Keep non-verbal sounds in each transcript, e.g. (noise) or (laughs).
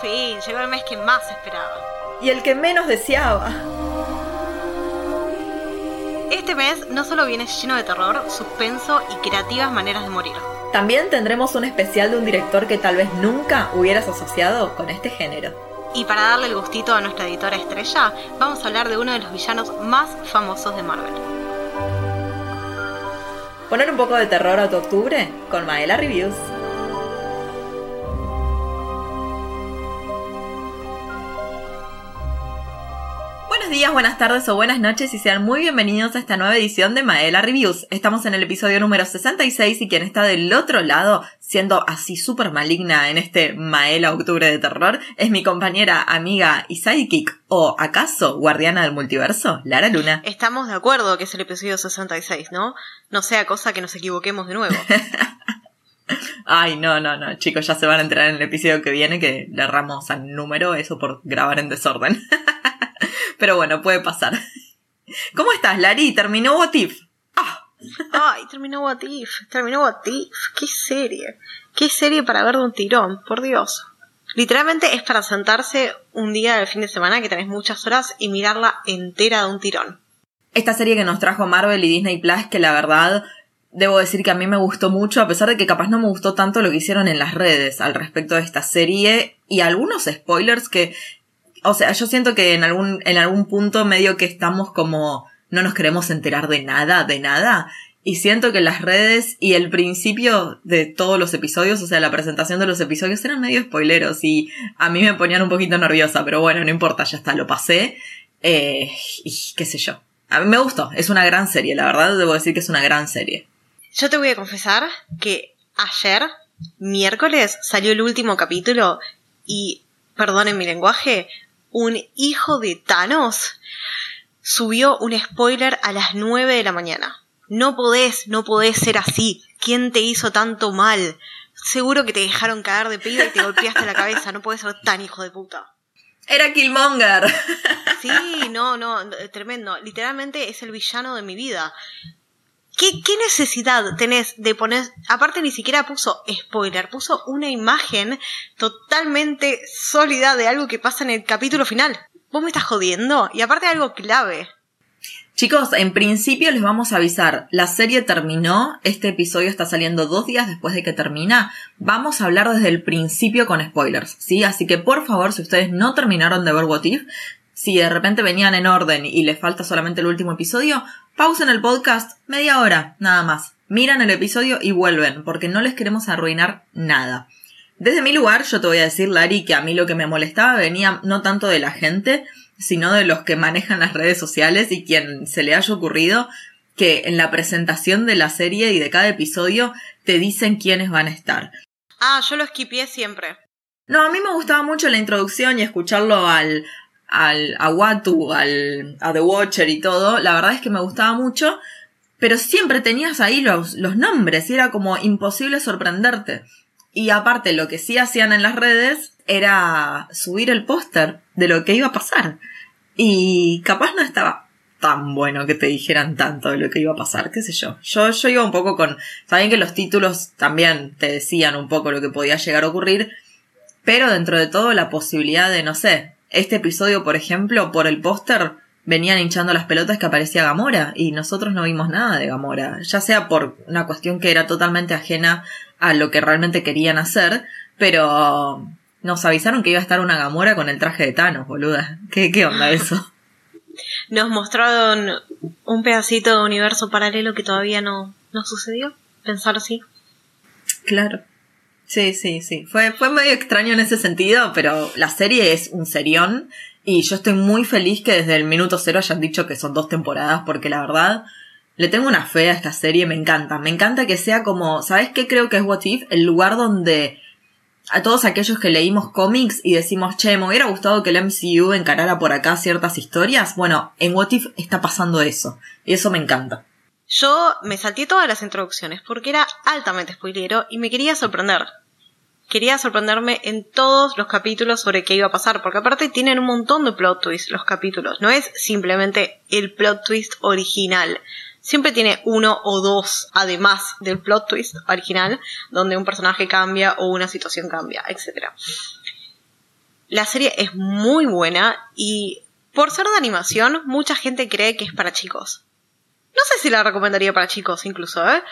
fin, llegó el mes que más esperaba. Y el que menos deseaba. Este mes no solo viene lleno de terror, suspenso y creativas maneras de morir. También tendremos un especial de un director que tal vez nunca hubieras asociado con este género. Y para darle el gustito a nuestra editora estrella, vamos a hablar de uno de los villanos más famosos de Marvel. Poner un poco de terror a tu octubre con Maela Reviews. Días, buenas tardes o buenas noches y sean muy bienvenidos a esta nueva edición de Maela Reviews. Estamos en el episodio número 66 y quien está del otro lado, siendo así súper maligna en este Maela Octubre de Terror, es mi compañera, amiga y sidekick, o acaso guardiana del multiverso, Lara Luna. Estamos de acuerdo que es el episodio 66, ¿no? No sea cosa que nos equivoquemos de nuevo. (laughs) Ay, no, no, no, chicos, ya se van a enterar en el episodio que viene que le erramos al número, eso por grabar en desorden. (laughs) (laughs) Pero bueno, puede pasar. ¿Cómo estás, Lari? ¿Terminó What If? Ah. Ay, terminó What If, terminó What If. Qué serie. Qué serie para ver de un tirón, por Dios. Literalmente es para sentarse un día del fin de semana que tenés muchas horas y mirarla entera de un tirón. Esta serie que nos trajo Marvel y Disney Plus, que la verdad debo decir que a mí me gustó mucho, a pesar de que capaz no me gustó tanto lo que hicieron en las redes al respecto de esta serie y algunos spoilers que o sea, yo siento que en algún, en algún punto medio que estamos como, no nos queremos enterar de nada, de nada. Y siento que las redes y el principio de todos los episodios, o sea, la presentación de los episodios eran medio spoileros y a mí me ponían un poquito nerviosa, pero bueno, no importa, ya está, lo pasé. Eh, y qué sé yo. A mí me gustó, es una gran serie, la verdad debo decir que es una gran serie. Yo te voy a confesar que ayer, miércoles, salió el último capítulo y, perdonen mi lenguaje, un hijo de Thanos subió un spoiler a las 9 de la mañana. No podés, no podés ser así. ¿Quién te hizo tanto mal? Seguro que te dejaron caer de pedo y te golpeaste la cabeza. No podés ser tan hijo de puta. Era Killmonger. Sí, no, no, tremendo. Literalmente es el villano de mi vida. ¿Qué, necesidad tenés de poner? Aparte ni siquiera puso spoiler, puso una imagen totalmente sólida de algo que pasa en el capítulo final. Vos me estás jodiendo. Y aparte algo clave. Chicos, en principio les vamos a avisar, la serie terminó, este episodio está saliendo dos días después de que termina, vamos a hablar desde el principio con spoilers, ¿sí? Así que por favor, si ustedes no terminaron de ver What If, si de repente venían en orden y les falta solamente el último episodio, Pausen el podcast media hora, nada más. Miran el episodio y vuelven, porque no les queremos arruinar nada. Desde mi lugar, yo te voy a decir, Lari, que a mí lo que me molestaba venía no tanto de la gente, sino de los que manejan las redes sociales y quien se le haya ocurrido que en la presentación de la serie y de cada episodio te dicen quiénes van a estar. Ah, yo lo esquipié siempre. No, a mí me gustaba mucho la introducción y escucharlo al, al, a Watu, al, a The Watcher y todo, la verdad es que me gustaba mucho, pero siempre tenías ahí los, los nombres y era como imposible sorprenderte. Y aparte, lo que sí hacían en las redes era subir el póster de lo que iba a pasar. Y capaz no estaba tan bueno que te dijeran tanto de lo que iba a pasar, qué sé yo. Yo, yo iba un poco con, saben que los títulos también te decían un poco lo que podía llegar a ocurrir, pero dentro de todo la posibilidad de, no sé, este episodio, por ejemplo, por el póster venían hinchando las pelotas que aparecía Gamora y nosotros no vimos nada de Gamora, ya sea por una cuestión que era totalmente ajena a lo que realmente querían hacer, pero nos avisaron que iba a estar una Gamora con el traje de Thanos, boluda. ¿Qué, qué onda (laughs) eso? Nos mostraron un pedacito de universo paralelo que todavía no, no sucedió, pensar así. Claro. Sí, sí, sí. Fue, fue medio extraño en ese sentido, pero la serie es un serión y yo estoy muy feliz que desde el minuto cero hayan dicho que son dos temporadas porque la verdad le tengo una fe a esta serie, me encanta. Me encanta que sea como, ¿sabes qué creo que es What If? El lugar donde a todos aquellos que leímos cómics y decimos, che, me hubiera gustado que el MCU encarara por acá ciertas historias. Bueno, en What If está pasando eso. Y eso me encanta. Yo me salté todas las introducciones porque era altamente spoilero y me quería sorprender. Quería sorprenderme en todos los capítulos sobre qué iba a pasar, porque aparte tienen un montón de plot twists los capítulos. No es simplemente el plot twist original. Siempre tiene uno o dos, además del plot twist original, donde un personaje cambia o una situación cambia, etc. La serie es muy buena y por ser de animación, mucha gente cree que es para chicos. No sé si la recomendaría para chicos incluso, ¿eh?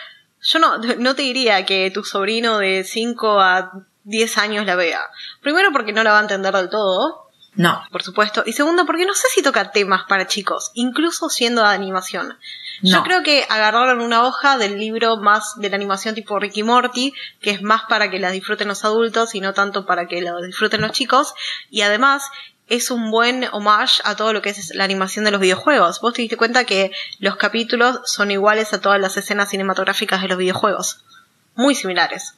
Yo no, no te diría que tu sobrino de 5 a 10 años la vea. Primero porque no la va a entender del todo. No. Por supuesto. Y segundo porque no sé si toca temas para chicos, incluso siendo de animación. Yo creo que agarraron una hoja del libro más de la animación tipo Ricky Morty, que es más para que la disfruten los adultos y no tanto para que la disfruten los chicos. Y además es un buen homage a todo lo que es la animación de los videojuegos. Vos te diste cuenta que los capítulos son iguales a todas las escenas cinematográficas de los videojuegos. Muy similares.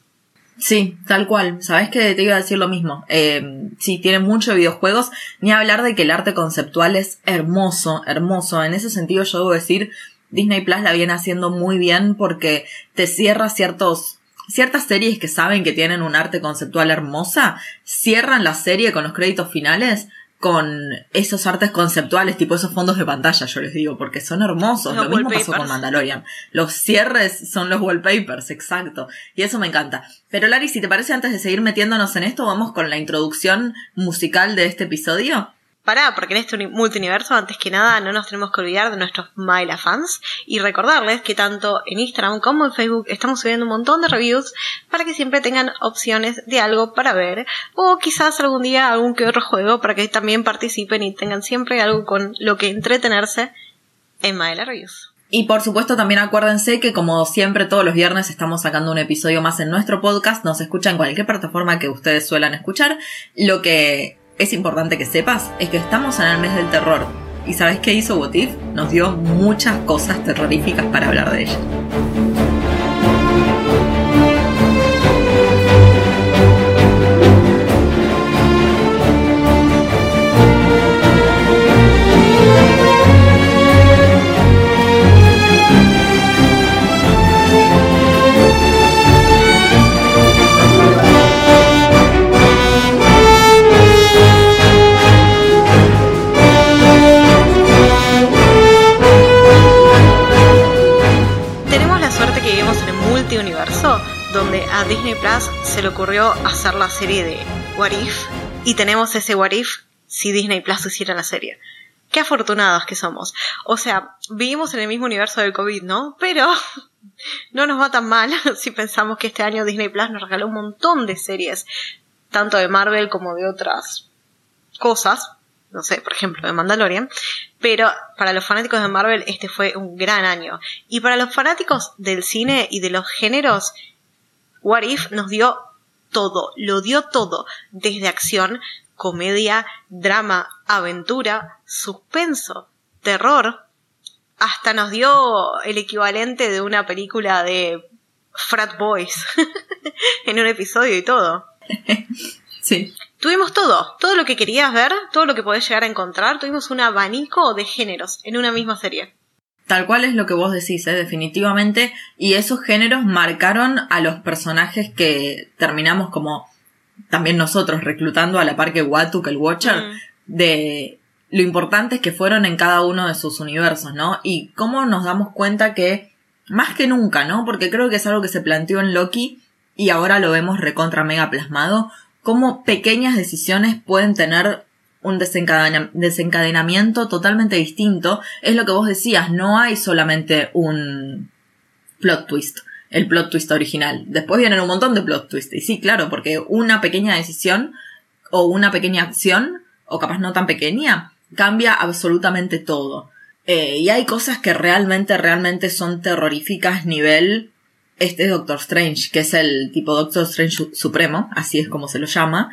Sí, tal cual. Sabes que te iba a decir lo mismo. Eh, sí, tiene mucho de videojuegos. Ni hablar de que el arte conceptual es hermoso, hermoso. En ese sentido yo debo decir Disney Plus la viene haciendo muy bien porque te cierra ciertos ciertas series que saben que tienen un arte conceptual hermosa, cierran la serie con los créditos finales con esos artes conceptuales, tipo esos fondos de pantalla, yo les digo, porque son hermosos. Lo mismo pasó con Mandalorian. Los cierres son los wallpapers, exacto. Y eso me encanta. Pero Lari, si te parece, antes de seguir metiéndonos en esto, vamos con la introducción musical de este episodio pará, porque en este multiverso, antes que nada, no nos tenemos que olvidar de nuestros Maila fans y recordarles que tanto en Instagram como en Facebook estamos subiendo un montón de reviews para que siempre tengan opciones de algo para ver o quizás algún día algún que otro juego para que también participen y tengan siempre algo con lo que entretenerse en Maila Reviews. Y por supuesto también acuérdense que como siempre todos los viernes estamos sacando un episodio más en nuestro podcast, nos escucha en cualquier plataforma que ustedes suelan escuchar. Lo que es importante que sepas es que estamos en el mes del terror. ¿Y sabes qué hizo Botif? Nos dio muchas cosas terroríficas para hablar de ella. Donde a Disney Plus se le ocurrió hacer la serie de What If y tenemos ese What If si Disney Plus hiciera la serie. Qué afortunados que somos. O sea, vivimos en el mismo universo del COVID, ¿no? Pero (laughs) no nos va tan mal (laughs) si pensamos que este año Disney Plus nos regaló un montón de series, tanto de Marvel como de otras cosas, no sé, por ejemplo, de Mandalorian, pero para los fanáticos de Marvel este fue un gran año. Y para los fanáticos del cine y de los géneros, What If nos dio todo, lo dio todo, desde acción, comedia, drama, aventura, suspenso, terror, hasta nos dio el equivalente de una película de Frat Boys (laughs) en un episodio y todo. (laughs) Sí. Tuvimos todo, todo lo que querías ver, todo lo que podés llegar a encontrar, tuvimos un abanico de géneros en una misma serie. Tal cual es lo que vos decís, ¿eh? definitivamente. Y esos géneros marcaron a los personajes que terminamos como también nosotros reclutando a la par que Watu, que el Watcher, mm. de lo importantes que fueron en cada uno de sus universos, ¿no? Y cómo nos damos cuenta que, más que nunca, ¿no? Porque creo que es algo que se planteó en Loki y ahora lo vemos recontra mega plasmado, cómo pequeñas decisiones pueden tener un desencadenamiento totalmente distinto. Es lo que vos decías, no hay solamente un plot twist, el plot twist original. Después vienen un montón de plot twists. Y sí, claro, porque una pequeña decisión o una pequeña acción, o capaz no tan pequeña, cambia absolutamente todo. Eh, y hay cosas que realmente, realmente son terroríficas nivel este Doctor Strange, que es el tipo Doctor Strange supremo, así es como se lo llama.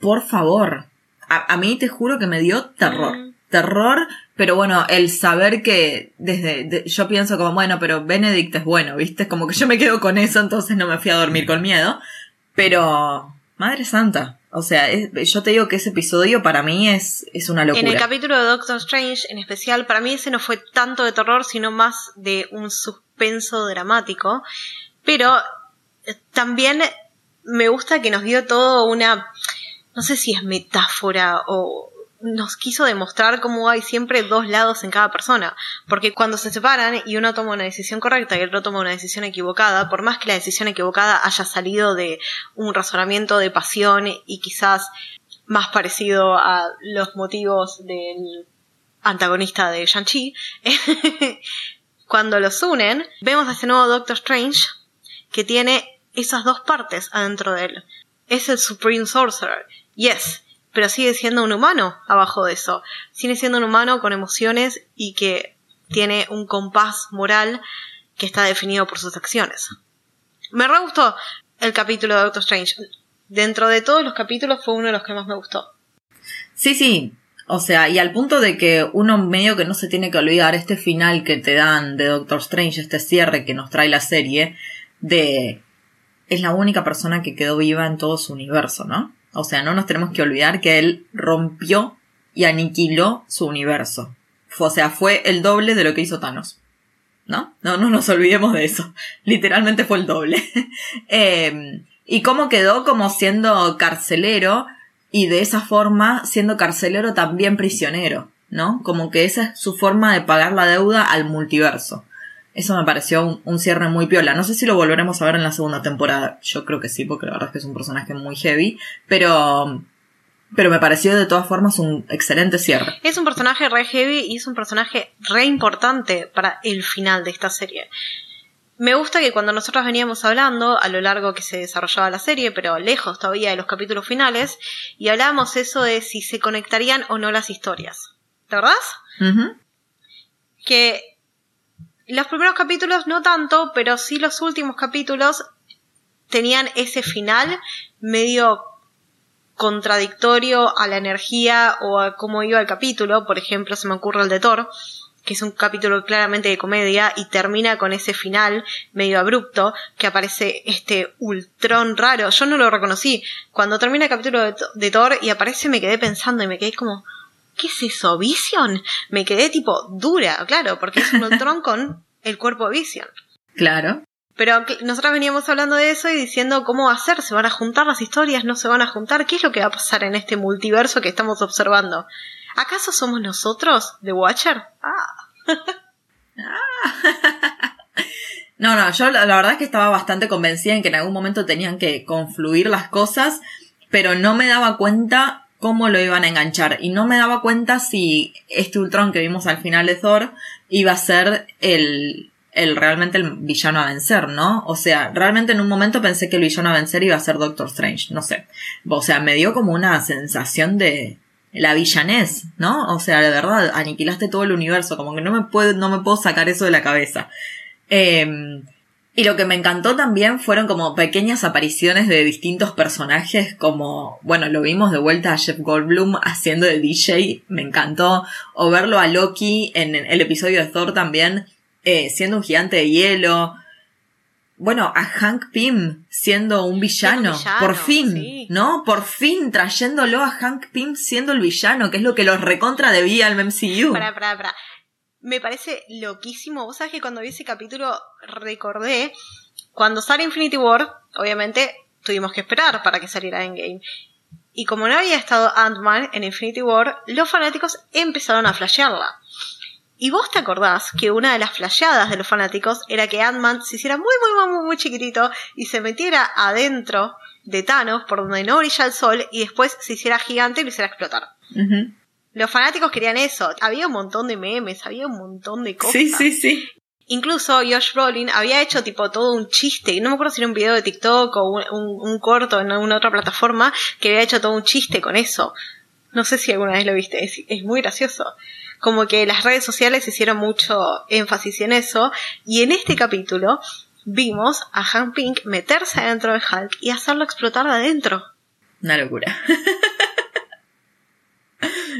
Por favor, a, mí te juro que me dio terror. Mm. Terror, pero bueno, el saber que desde, yo pienso como, bueno, pero Benedict es bueno, ¿viste? Como que yo me quedo con eso, entonces no me fui a dormir con miedo. Pero, Madre Santa. O sea, yo te digo que ese episodio para mí es, es una locura. En el capítulo de Doctor Strange, en especial, para mí ese no fue tanto de terror, sino más de un suspenso dramático. Pero eh, también me gusta que nos dio todo una no sé si es metáfora o nos quiso demostrar cómo hay siempre dos lados en cada persona. Porque cuando se separan y uno toma una decisión correcta y el otro toma una decisión equivocada, por más que la decisión equivocada haya salido de un razonamiento de pasión y quizás más parecido a los motivos del antagonista de Shang-Chi, (laughs) cuando los unen, vemos a este nuevo Doctor Strange que tiene esas dos partes adentro de él. Es el Supreme Sorcerer, yes, pero sigue siendo un humano abajo de eso. Sigue siendo un humano con emociones y que tiene un compás moral que está definido por sus acciones. Me re gustó el capítulo de Doctor Strange. Dentro de todos los capítulos fue uno de los que más me gustó. Sí, sí. O sea, y al punto de que uno medio que no se tiene que olvidar este final que te dan de Doctor Strange, este cierre que nos trae la serie, de es la única persona que quedó viva en todo su universo, ¿no? O sea, no nos tenemos que olvidar que él rompió y aniquiló su universo. O sea, fue el doble de lo que hizo Thanos. ¿No? No, no nos olvidemos de eso. (laughs) Literalmente fue el doble. (laughs) eh, y cómo quedó como siendo carcelero y de esa forma siendo carcelero también prisionero, ¿no? Como que esa es su forma de pagar la deuda al multiverso. Eso me pareció un, cierre muy piola. No sé si lo volveremos a ver en la segunda temporada. Yo creo que sí, porque la verdad es que es un personaje muy heavy. Pero, pero me pareció de todas formas un excelente cierre. Es un personaje re heavy y es un personaje re importante para el final de esta serie. Me gusta que cuando nosotros veníamos hablando a lo largo que se desarrollaba la serie, pero lejos todavía de los capítulos finales, y hablábamos eso de si se conectarían o no las historias. ¿Te acordás? Que los primeros capítulos no tanto, pero sí los últimos capítulos tenían ese final medio contradictorio a la energía o a cómo iba el capítulo. Por ejemplo, se me ocurre el de Thor, que es un capítulo claramente de comedia y termina con ese final medio abrupto que aparece este ultrón raro. Yo no lo reconocí. Cuando termina el capítulo de, de Thor y aparece me quedé pensando y me quedé como, ¿qué es eso? ¿Vision? Me quedé tipo dura, claro, porque es un (laughs) Ultron con el cuerpo Vision. Claro. Pero nosotros veníamos hablando de eso y diciendo cómo va a ser, se van a juntar las historias, no se van a juntar, ¿qué es lo que va a pasar en este multiverso que estamos observando? ¿Acaso somos nosotros, The Watcher? Ah. (laughs) no, no, yo la, la verdad es que estaba bastante convencida en que en algún momento tenían que confluir las cosas, pero no me daba cuenta cómo lo iban a enganchar. Y no me daba cuenta si este Ultron que vimos al final de Thor iba a ser el, el realmente el villano a vencer, ¿no? O sea, realmente en un momento pensé que el villano a vencer iba a ser Doctor Strange, no sé. O sea, me dio como una sensación de la villanés, ¿no? O sea, de verdad, aniquilaste todo el universo, como que no me puedo, no me puedo sacar eso de la cabeza. Eh, y lo que me encantó también fueron como pequeñas apariciones de distintos personajes, como, bueno, lo vimos de vuelta a Jeff Goldblum haciendo de DJ, me encantó, o verlo a Loki en el episodio de Thor también, eh, siendo un gigante de hielo, bueno, a Hank Pym siendo un villano, por fin, ¿no? Por fin trayéndolo a Hank Pym siendo el villano, que es lo que los recontra debía al MCU. Para, para, para me parece loquísimo. Vos sabés que cuando vi ese capítulo recordé cuando sale Infinity War, obviamente tuvimos que esperar para que saliera Endgame. Y como no había estado Ant-Man en Infinity War, los fanáticos empezaron a flashearla. Y vos te acordás que una de las flasheadas de los fanáticos era que Ant-Man se hiciera muy, muy, muy, muy chiquitito y se metiera adentro de Thanos por donde no brilla el sol y después se hiciera gigante y lo hiciera explotar. Los fanáticos querían eso. Había un montón de memes, había un montón de cosas. Sí, sí, sí. Incluso Josh Brolin había hecho tipo todo un chiste, no me acuerdo si era un video de TikTok o un, corto en alguna otra plataforma, que había hecho todo un chiste con eso. No sé si alguna vez lo viste, es, es muy gracioso. Como que las redes sociales hicieron mucho énfasis en eso, y en este capítulo vimos a Han Pink meterse adentro de Hulk y hacerlo explotar de adentro. Una locura. (laughs)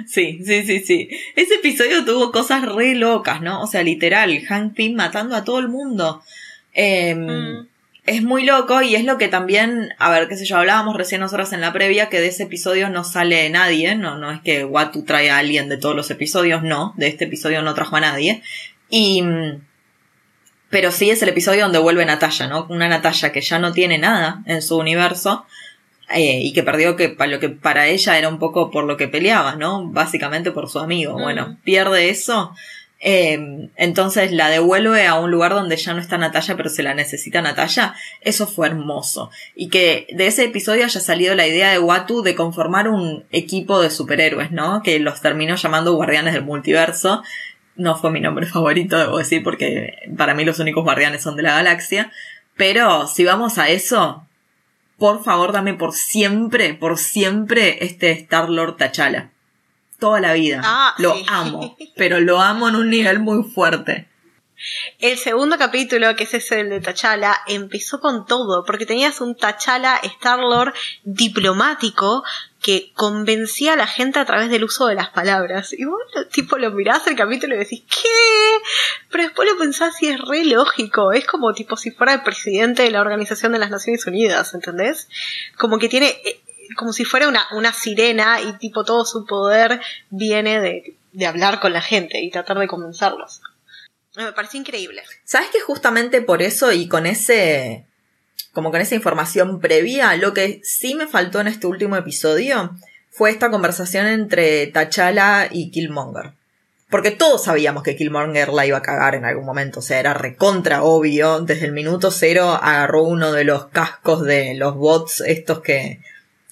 Sí, sí, sí, sí. Ese episodio tuvo cosas re locas, ¿no? O sea, literal, Hank Pym matando a todo el mundo. Em, mm. Es muy loco y es lo que también, a ver, qué sé yo, hablábamos recién nosotros en la previa que de ese episodio no sale nadie, no, no es que Watu trae a alguien de todos los episodios, no, de este episodio no trajo a nadie. Y, pero sí es el episodio donde vuelve Natalia, ¿no? Una Natalia que ya no tiene nada en su universo eh, y que perdió que para lo que para ella era un poco por lo que peleaba, ¿no? Básicamente por su amigo. Mm. Bueno, pierde eso Eh, entonces la devuelve a un lugar donde ya no está Natalia, pero se la necesita Natalia. Eso fue hermoso. Y que de ese episodio haya salido la idea de Watu de conformar un equipo de superhéroes, ¿no? Que los terminó llamando Guardianes del Multiverso. No fue mi nombre (laughs) favorito, debo decir, porque para mí los únicos guardianes son de la galaxia. Pero si vamos a eso, por favor dame por siempre, por siempre este Star Lord T'Challa toda la vida. Ah, lo sí. amo, (laughs) pero lo amo en un nivel muy fuerte. El segundo capítulo, que es ese el de T'Challa, empezó con todo, porque tenías un T'Challa Star-Lord diplomático que convencía a la gente a través del uso de las palabras. Y vos, tipo, lo mirás el capítulo y decís, ¿qué? Pensás y es re lógico. Es como, tipo, si fuera el presidente de la Organización de las Naciones Unidas, ¿entendés? Como que tiene, eh, como si fuera una, una sirena y, tipo, todo su poder viene de, de hablar con la gente y tratar de convencerlos. Me pareció increíble. ¿Sabes que justamente por eso y con ese, como con esa información previa, lo que sí me faltó en este último episodio fue esta conversación entre T'Challa y Killmonger. Porque todos sabíamos que Killmonger la iba a cagar en algún momento, o sea, era recontra obvio. Desde el minuto cero agarró uno de los cascos de los bots estos que,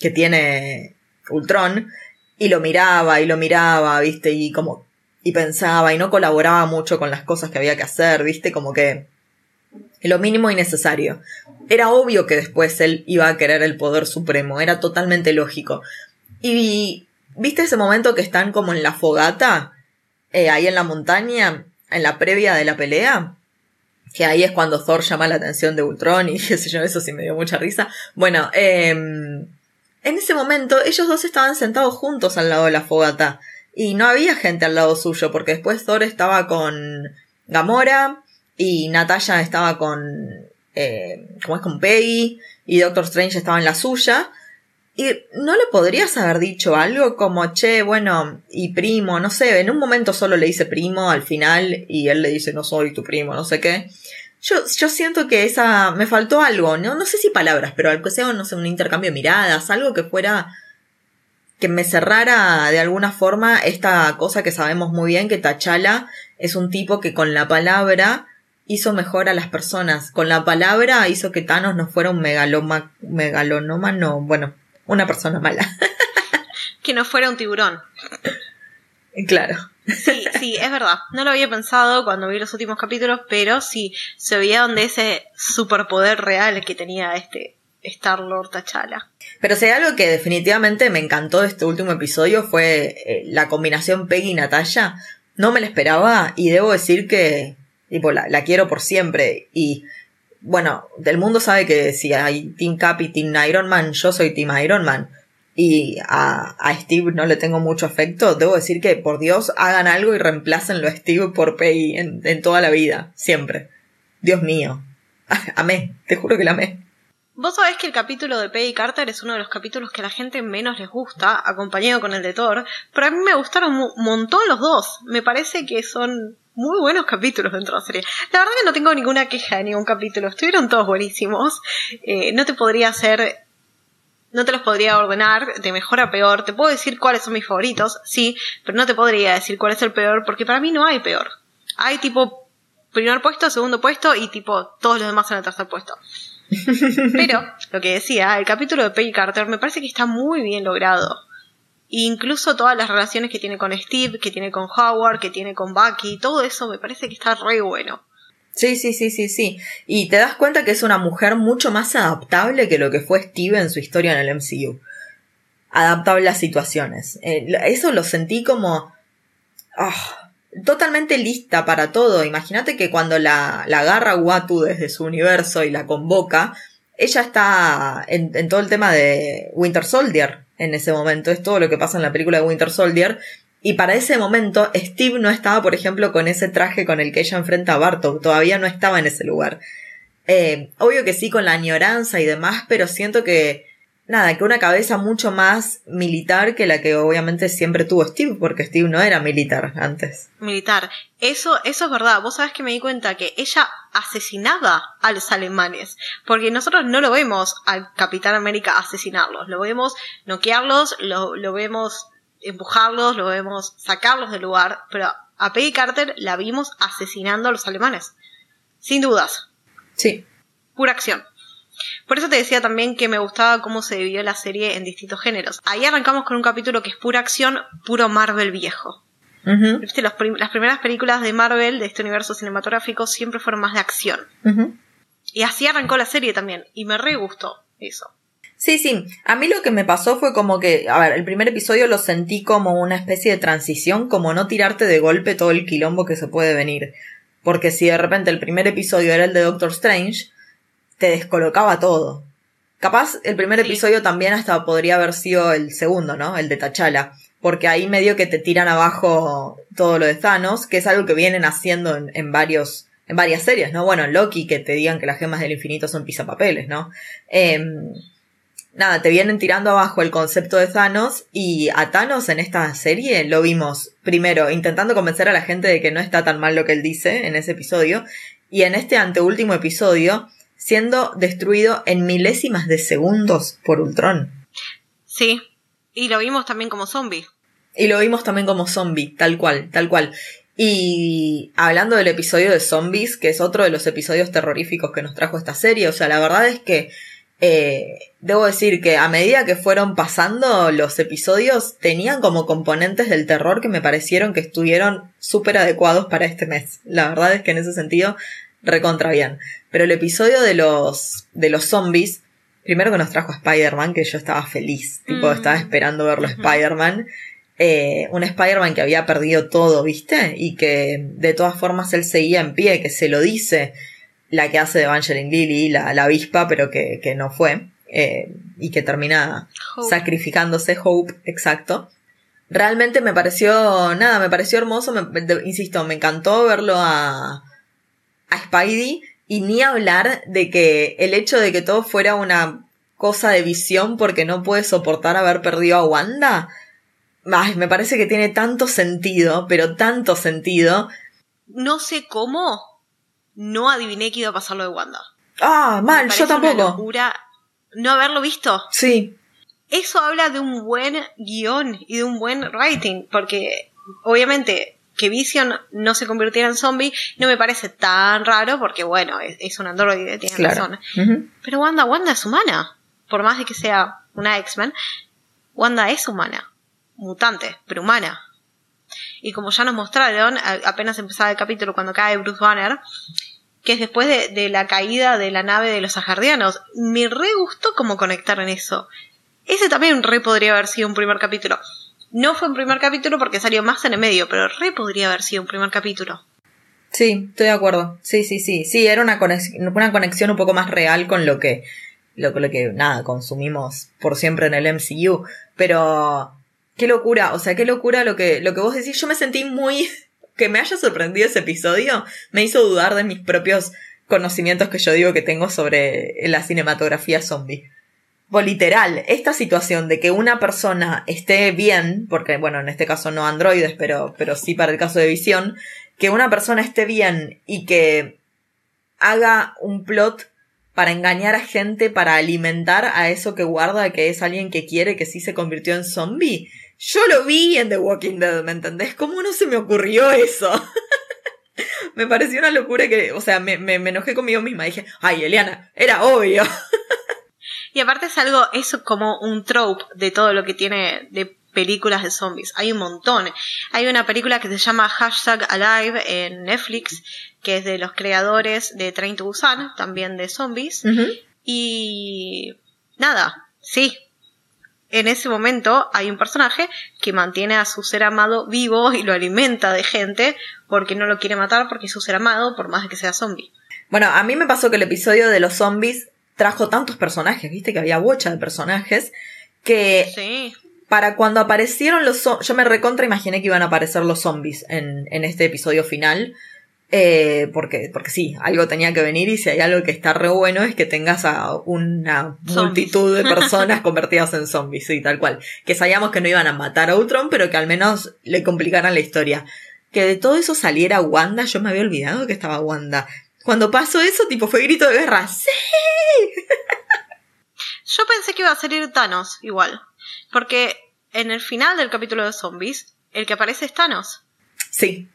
que tiene Ultron y lo miraba y lo miraba, viste, y como y pensaba y no colaboraba mucho con las cosas que había que hacer, viste, como que lo mínimo y necesario. Era obvio que después él iba a querer el poder supremo, era totalmente lógico. Y viste ese momento que están como en la fogata, eh, ahí en la montaña, en la previa de la pelea, que ahí es cuando Thor llama la atención de Ultron y (laughs) qué sé yo, eso sí me dio mucha risa. Bueno, eh, en ese momento ellos dos estaban sentados juntos al lado de la fogata. Y no había gente al lado suyo, porque después Thor estaba con Gamora y Natalia estaba con. Eh, ¿Cómo es? Con Peggy y Doctor Strange estaba en la suya. Y no le podrías haber dicho algo como, che, bueno, y primo, no sé, en un momento solo le dice primo al final y él le dice no soy tu primo, no sé qué. Yo, yo siento que esa, me faltó algo, no, no sé si palabras, pero algo que sea, no sé, un intercambio de miradas, algo que fuera que me cerrara de alguna forma esta cosa que sabemos muy bien que Tachala es un tipo que con la palabra hizo mejor a las personas. Con la palabra hizo que Thanos no fuera un megaloma, megalonómano, bueno, una persona mala. que no fuera un tiburón. Claro. Sí, sí, es verdad. No lo había pensado cuando vi los últimos capítulos, pero sí, se veía donde ese superpoder real que tenía este Star Lord T'Challa. Pero si hay algo que definitivamente me encantó de este último episodio fue eh, la combinación Peggy y Natalia. No me la esperaba y debo decir que tipo, la, la, quiero por siempre. Y bueno, del mundo sabe que si hay Team Cap y Team Iron Man, yo soy Team Iron Man. Y a, Steve no le tengo mucho afecto. Debo decir que por Dios hagan algo y reemplácenlo a Steve por Peggy en, en toda la vida. Siempre. Dios mío. (laughs) Amé, te juro que la amé. Vos sabés que el capítulo de Peggy Carter es uno de los capítulos que a la gente menos les gusta, acompañado con el de Thor, pero a mí me gustaron un montón los dos. Me parece que son muy buenos capítulos dentro de la serie. La verdad que no tengo ninguna queja de ningún capítulo, estuvieron todos buenísimos. Eh, no te podría hacer, no te los podría ordenar de mejor a peor. Te puedo decir cuáles son mis favoritos, sí, pero no te podría decir cuál es el peor, porque para mí no hay peor. Hay tipo primer puesto, segundo puesto y tipo todos los demás en el tercer puesto. (laughs) Pero, lo que decía, el capítulo de Peggy Carter me parece que está muy bien logrado. Incluso todas las relaciones que tiene con Steve, que tiene con Howard, que tiene con Bucky, todo eso me parece que está re bueno. Sí, sí, sí, sí, sí. Y te das cuenta que es una mujer mucho más adaptable que lo que fue Steve en su historia en el MCU. Adaptable a situaciones. Eh, eso lo sentí como... Oh, totalmente lista para todo. Imagínate que cuando la, agarra Watu desde su universo y la convoca, ella está en, en, todo el tema de Winter Soldier en ese momento. Es todo lo que pasa en la película de Winter Soldier. Y para ese momento, Steve no estaba, por ejemplo, con ese traje con el que ella enfrenta a Bartok. Todavía no estaba en ese lugar. Eh, obvio que sí, con la añoranza y demás, pero siento que nada, que una cabeza mucho más militar que la que obviamente siempre tuvo Steve, porque Steve no era militar antes. Militar. Eso, eso es verdad. Vos sabés que me di cuenta que ella asesinaba a los alemanes, porque nosotros no lo vemos al Capitán América asesinarlos, lo vemos noquearlos, lo, lo vemos empujarlos, lo vemos sacarlos del lugar, pero A Peggy Carter la vimos asesinando a los alemanes. Sin dudas. Sí. Pura acción. Por eso te decía también que me gustaba cómo se dividió la serie en distintos géneros. Ahí arrancamos con un capítulo que es pura acción, puro Marvel viejo. Ujú, ¿Viste? Los prim- las primeras películas de Marvel, de este universo cinematográfico, siempre fueron más de acción. Y así arrancó la serie también. Y me re gustó eso. Sí, sí. A mí lo que me pasó fue como que, a ver, el primer episodio lo sentí como una especie de transición, como no tirarte de golpe todo el quilombo que se puede venir. Porque si de repente el primer episodio era el de Doctor Strange, te descolocaba todo. Capaz el primer Sí. episodio también hasta podría haber sido el segundo, ¿no? El de T'Challa. Porque ahí medio que te tiran abajo todo lo de Thanos, que es algo que vienen haciendo en, en varios, en varias series, ¿no? Bueno, en Loki, que te digan que las gemas del infinito son pisapapeles, ¿no? Em, nada, te vienen tirando abajo el concepto de Thanos y a Thanos en esta serie lo vimos primero intentando convencer a la gente de que no está tan mal lo que él dice en ese episodio y en este anteúltimo episodio siendo destruido en milésimas de segundos por Ultron. Sí. Y lo vimos también como zombie. Y lo vimos también como zombie, tal cual, tal cual. Y hablando del episodio de zombies, que es otro de los episodios terroríficos que nos trajo esta serie, o sea, la verdad es que eh, debo decir que a medida que fueron pasando los episodios, tenían como componentes del terror que me parecieron que estuvieron súper adecuados para este mes. La verdad es que en ese sentido, recontra bien. Pero el episodio de los, de los zombies, primero que nos trajo a Spider-Man, que yo estaba feliz, tipo, Mm. estaba esperando verlo a Ujú. Spider-Man. Eh, un Spider-Man que había perdido todo, ¿viste? Y que de todas formas él seguía en pie, que se lo dice la que hace de Evangeline Lilly, la, la avispa, pero que, que no fue, eh, y que termina Hope. sacrificándose Hope, exacto. Realmente me pareció, nada, me pareció hermoso, me- de- insisto, me encantó verlo a Spidey y ni hablar de que el hecho de que todo fuera una cosa de visión porque no puede soportar haber perdido a Wanda, ay, me parece que tiene tanto sentido, pero tanto sentido. No sé cómo no adiviné que iba a pasar lo de Wanda. Ah, mal, yo una tampoco. locura no haberlo visto. Sí, Eso habla de un buen guion y de un buen writing, porque obviamente que Vision no se convirtiera en zombie no me parece tan raro, porque bueno, es, es un androide, tiene claro. razón. Pero Wanda, Wanda es humana. Por más de que sea una X-Men, Wanda es humana. Mutante, pero humana. Y como ya nos mostraron, apenas empezaba el capítulo cuando cae Bruce Banner, que es después de, de la caída de la nave de los ajardianos, me re gustó cómo conectar en eso. Ese también re podría haber sido un primer capítulo. No fue un primer capítulo porque salió más en el medio, pero re podría haber sido un primer capítulo. Sí, estoy de acuerdo. Sí, sí, sí. Sí, era una conexión, una conexión un poco más real con lo que, lo, lo que, nada, consumimos por siempre en el MCU. Pero, qué locura, o sea, qué locura lo que, lo que vos decís. Yo me sentí muy, (laughs) que me haya sorprendido ese episodio, me hizo dudar de mis propios conocimientos que yo digo que tengo sobre la cinematografía zombie. Literal, esta situación de que una persona esté bien, porque bueno, en este caso no androides, pero, pero sí para el caso de visión, que una persona esté bien y que haga un plot para engañar a gente, para alimentar a eso que guarda, que es alguien que quiere que sí se convirtió en zombie. Yo lo vi en The Walking Dead, ¿me entendés? ¿Cómo no se me ocurrió eso? (laughs) me pareció una locura que, o sea, me, me, me enojé conmigo misma. Dije, ay, Eliana, era obvio. (laughs) Y aparte es algo, es como un trope de todo lo que tiene de películas de zombies. Hay un montón. Hay una película que se llama Hashtag Alive en Netflix, que es de los creadores de Train to Busan, también de zombies. Y nada, sí. En ese momento hay un personaje que mantiene a su ser amado vivo y lo alimenta de gente porque no lo quiere matar porque es su ser amado, por más de que sea zombie. Bueno, a mí me pasó que el episodio de los zombies trajo tantos personajes, viste que había bocha de personajes, que Sí. para cuando aparecieron los zombies, yo me recontra imaginé que iban a aparecer los zombies en, en este episodio final. Eh, porque, porque sí, algo tenía que venir y si hay algo que está re bueno es que tengas a una Zombies. multitud de (laughs) personas convertidas en zombies, sí, tal cual. Que sabíamos que no iban a matar a Ultron, pero que al menos le complicaran la historia. Que de todo eso saliera Wanda, yo me había olvidado que estaba Wanda. Cuando pasó eso, tipo, fue grito de guerra. ¡Sí! Yo pensé que iba a salir Thanos igual. Porque en el final del capítulo de zombies, el que aparece es Thanos. Sí,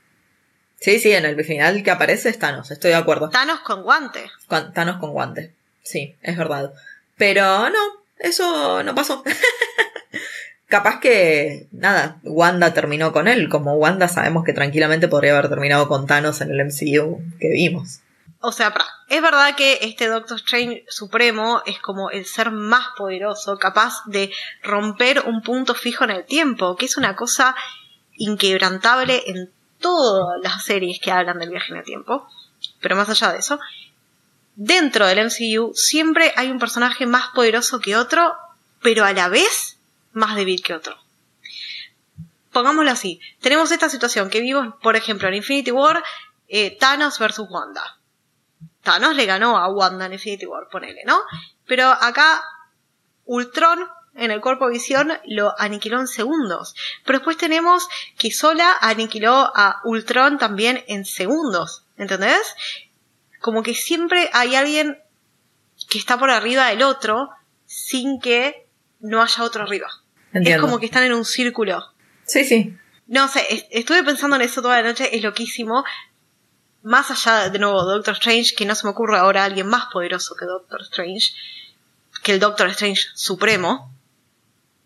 Sí, sí, en el final que aparece es Thanos, estoy de acuerdo. Thanos con guante. Con- Thanos con guante. Sí, es verdad. Pero no, eso no pasó. (laughs) Capaz que, nada, Wanda terminó con él. Como Wanda sabemos que tranquilamente podría haber terminado con Thanos en el MCU que vimos. O sea, es verdad que este Doctor Strange Supremo es como el ser más poderoso, capaz de romper un punto fijo en el tiempo, que es una cosa inquebrantable en todas las series que hablan del viaje en el tiempo. Pero más allá de eso, dentro del MCU siempre hay un personaje más poderoso que otro, pero a la vez más débil que otro. Pongámoslo así, tenemos esta situación que vimos, por ejemplo, en Infinity War, eh, Thanos versus Wanda. Thanos le ganó a Wanda en Infinity War, ponele, ¿no? Pero acá Ultron en el cuerpo visión lo aniquiló en segundos. Pero después tenemos que Sola aniquiló a Ultron también en segundos. ¿Entendés? Como que siempre hay alguien que está por arriba del otro sin que no haya otro arriba. Entiendo. Es como que están en un círculo. Sí, sí. No sé, es- estuve pensando en eso toda la noche, es loquísimo. Más allá de nuevo Doctor Strange, que no se me ocurre ahora alguien más poderoso que Doctor Strange, que el Doctor Strange Supremo.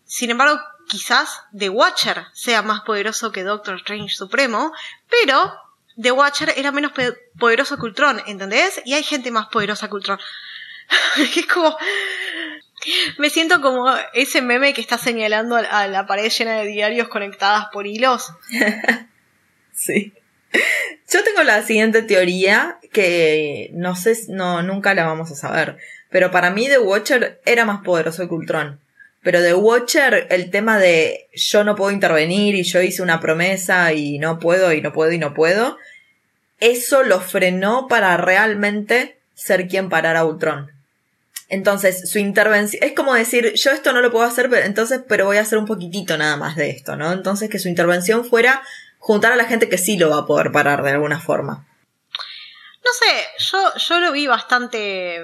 Sin embargo, quizás The Watcher sea más poderoso que Doctor Strange Supremo, pero The Watcher era menos poderoso que Ultron, ¿entendés? Y hay gente más poderosa que Ultron. (laughs) es como... Me siento como ese meme que está señalando a la pared llena de diarios conectadas por hilos. (laughs) Sí. Yo tengo la siguiente teoría que no sé, no, nunca la vamos a saber. Pero para mí The Watcher era más poderoso que Ultron. Pero The Watcher, el tema de yo no puedo intervenir y yo hice una promesa y no puedo y no puedo y no puedo, eso lo frenó para realmente ser quien parara a Ultron. Entonces, su intervención, es como decir, yo esto no lo puedo hacer, pero entonces, pero voy a hacer un poquitito nada más de esto, ¿no? Entonces, que su intervención fuera juntar a la gente que sí lo va a poder parar de alguna forma. No sé, yo, yo lo vi bastante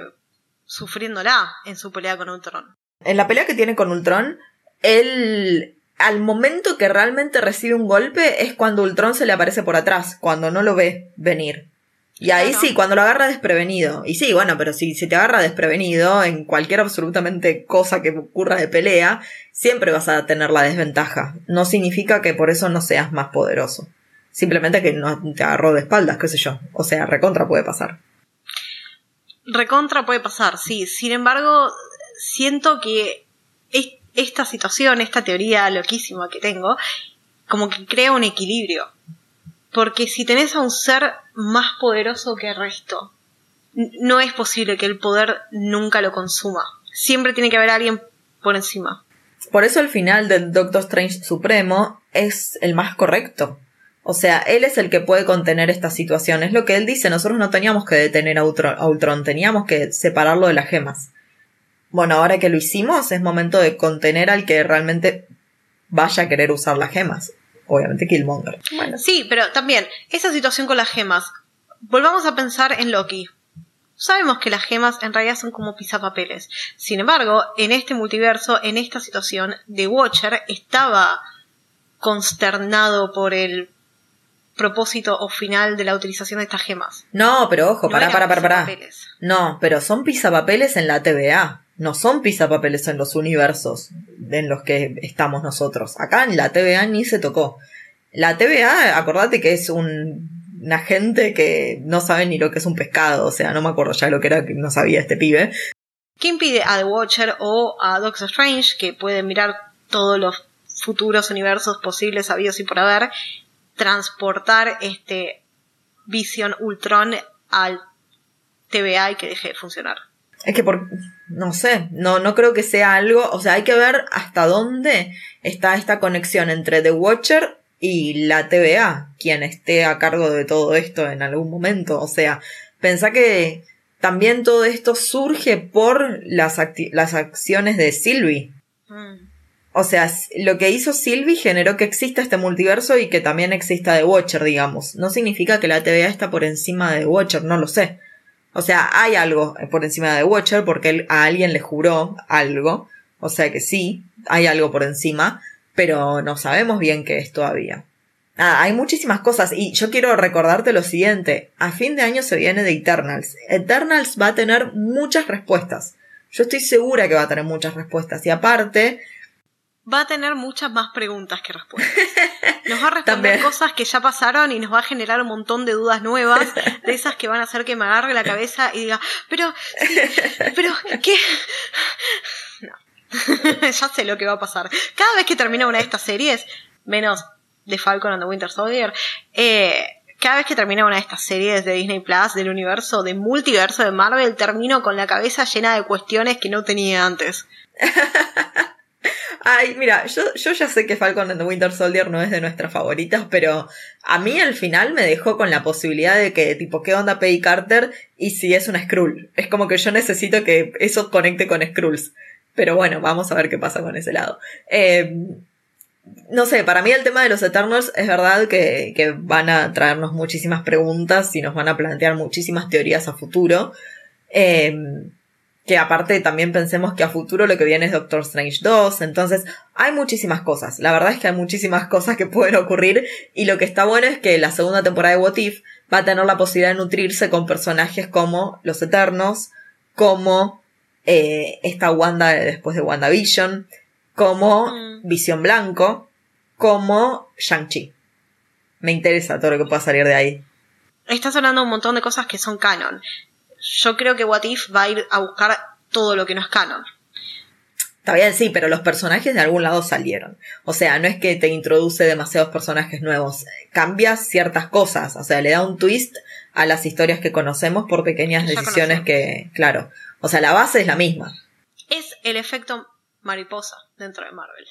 sufriéndola en su pelea con Ultron. En la pelea que tiene con Ultron, él, al momento que realmente recibe un golpe, es cuando Ultron se le aparece por atrás, cuando no lo ve venir. Y ahí Claro. sí, cuando lo agarra desprevenido. Y sí, bueno, pero si, si te agarra desprevenido en cualquier absolutamente cosa que ocurra de pelea, siempre vas a tener la desventaja. No significa que por eso no seas más poderoso. Simplemente que no te agarró de espaldas, qué sé yo. O sea, recontra puede pasar. Recontra puede pasar, sí. Sin embargo, siento que es- esta situación, esta teoría loquísima que tengo, como que crea un equilibrio. Porque si tenés a un ser más poderoso que el resto, no es posible que el poder nunca lo consuma. Siempre tiene que haber alguien por encima. Por eso el final del Doctor Strange Supremo es el más correcto. O sea, él es el que puede contener esta situación. Es lo que él dice. Nosotros no teníamos que detener a Ultron, teníamos que separarlo de las gemas. Bueno, ahora que lo hicimos, es momento de contener al que realmente vaya a querer usar las gemas. Obviamente Killmonger. Sí, pero también, esa situación con las gemas. Volvamos a pensar en Loki. Sabemos que las gemas en realidad son como pisapapeles. Sin embargo, en este multiverso, en esta situación, The Watcher estaba consternado por el propósito o final de la utilización de estas gemas. No, pero ojo, No pará, eran pará, pará, pará. No, pero son pisapapeles en la TVA. No son pisapapeles en los universos en los que estamos nosotros. Acá en la TVA ni se tocó. La TVA, acordate que es un, un agente que no sabe ni lo que es un pescado. O sea, no me acuerdo ya lo que era que no sabía este pibe. ¿Qué impide a The Watcher o a Doctor Strange, que pueden mirar todos los futuros universos posibles, habidos y por haber, transportar este Vision Ultron al TVA y que deje de funcionar? Es que por, no sé, no, no creo que sea algo, o sea, hay que ver hasta dónde está esta conexión entre The Watcher y la TVA, quien esté a cargo de todo esto en algún momento. O sea, pensá que también todo esto surge por las, las acciones de Sylvie. Mm. O sea, lo que hizo Sylvie generó que exista este multiverso y que también exista The Watcher, digamos. No significa que la TVA está por encima de The Watcher, no lo sé. O sea, hay algo por encima de The Watcher porque él, a alguien le juró algo. O sea que sí, hay algo por encima, pero no sabemos bien qué es todavía. nada, hay muchísimas cosas y yo quiero recordarte lo siguiente. A fin de año se viene de Eternals. Eternals va a tener muchas respuestas. Yo estoy segura que va a tener muchas respuestas. Y aparte, va a tener muchas más preguntas que respuestas. (laughs) Nos va a responder cosas que ya pasaron y nos va a generar un montón de dudas nuevas, (laughs) de esas que van a hacer que me agarre la cabeza y diga, pero, pero, ¿qué? (laughs) No. (laughs) ya sé lo que va a pasar. Cada vez que termina una de estas series, menos de Falcon and the Winter Soldier, eh, cada vez que termina una de estas series de Disney Plus, del universo, de multiverso de Marvel, termino con la cabeza llena de cuestiones que no tenía antes. (laughs) Ay, mira, yo, yo ya sé que Falcon and the Winter Soldier no es de nuestras favoritas, pero a mí al final me dejó con la posibilidad de que, tipo, ¿qué onda Peggy Carter? Y si es una Skrull. Es como que yo necesito que eso conecte con Skrulls. Pero bueno, vamos a ver qué pasa con ese lado. Eh, no sé, para mí el tema de los Eternals es verdad que, que, van a traernos muchísimas preguntas y nos van a plantear muchísimas teorías a futuro. Eh, que aparte también pensemos que a futuro lo que viene es Doctor Strange 2, entonces hay muchísimas cosas, la verdad es que hay muchísimas cosas que pueden ocurrir y lo que está bueno es que la segunda temporada de What If va a tener la posibilidad de nutrirse con personajes como los Eternos, como eh, esta Wanda después de WandaVision, como mm. Visión Blanco, como Shang-Chi. Me interesa todo lo que pueda salir de ahí. Estás hablando un montón de cosas que son canon yo creo que What If va a ir a buscar todo lo que no es canon. Está bien, sí, pero los personajes de algún lado salieron. O sea, no es que te introduce demasiados personajes nuevos. Cambia ciertas cosas. O sea, le da un twist a las historias que conocemos por pequeñas decisiones que, claro. O sea, la base es la misma. Es el efecto mariposa dentro de Marvel.